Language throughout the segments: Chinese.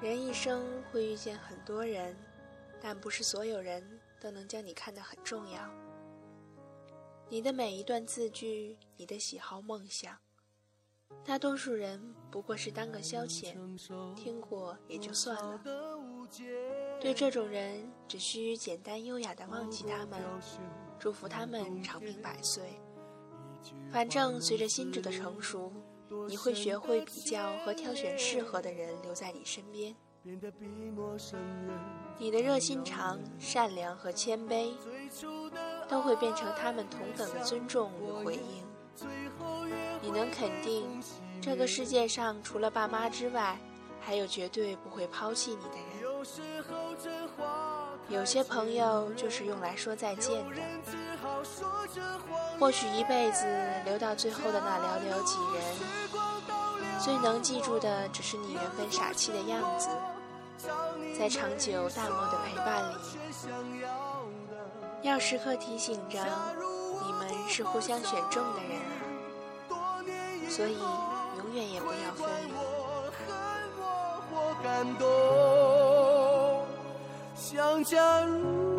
人一生会遇见很多人，但不是所有人都能将你看得很重要。你的每一段字句，你的喜好梦想，大多数人不过是当个消遣，听过也就算了。对这种人，只需简单优雅的忘记他们，祝福他们长命百岁。反正随着心智的成熟，你会学会比较和挑选适合的人留在你身边。你的热心肠、善良和谦卑，都会变成他们同等的尊重与回应。你能肯定，这个世界上除了爸妈之外，还有绝对不会抛弃你的人。有些朋友就是用来说再见的。或许一辈子留到最后的那寥寥几人，最能记住的只是你原本傻气的样子。在长久淡漠的陪伴里，要时刻提醒着你们是互相选中的人啊，所以永远也不要分离。想假如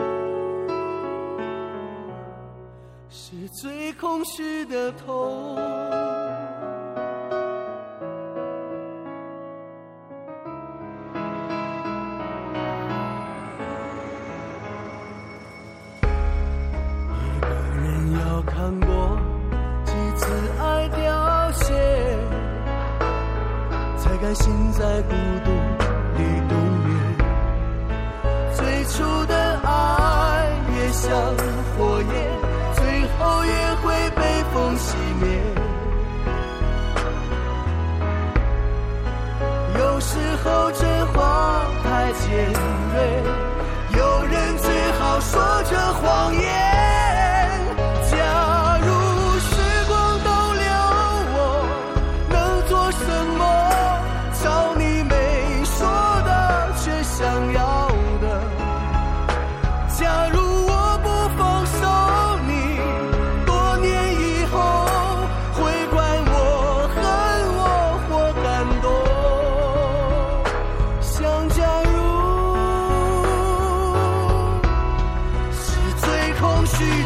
是最空虚的痛。心在孤独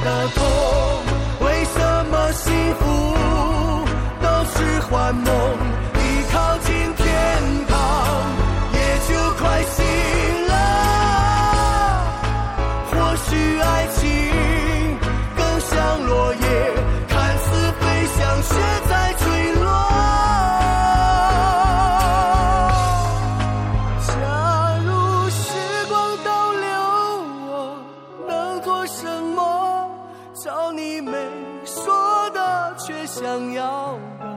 的痛，为什么幸福都是幻梦？想要的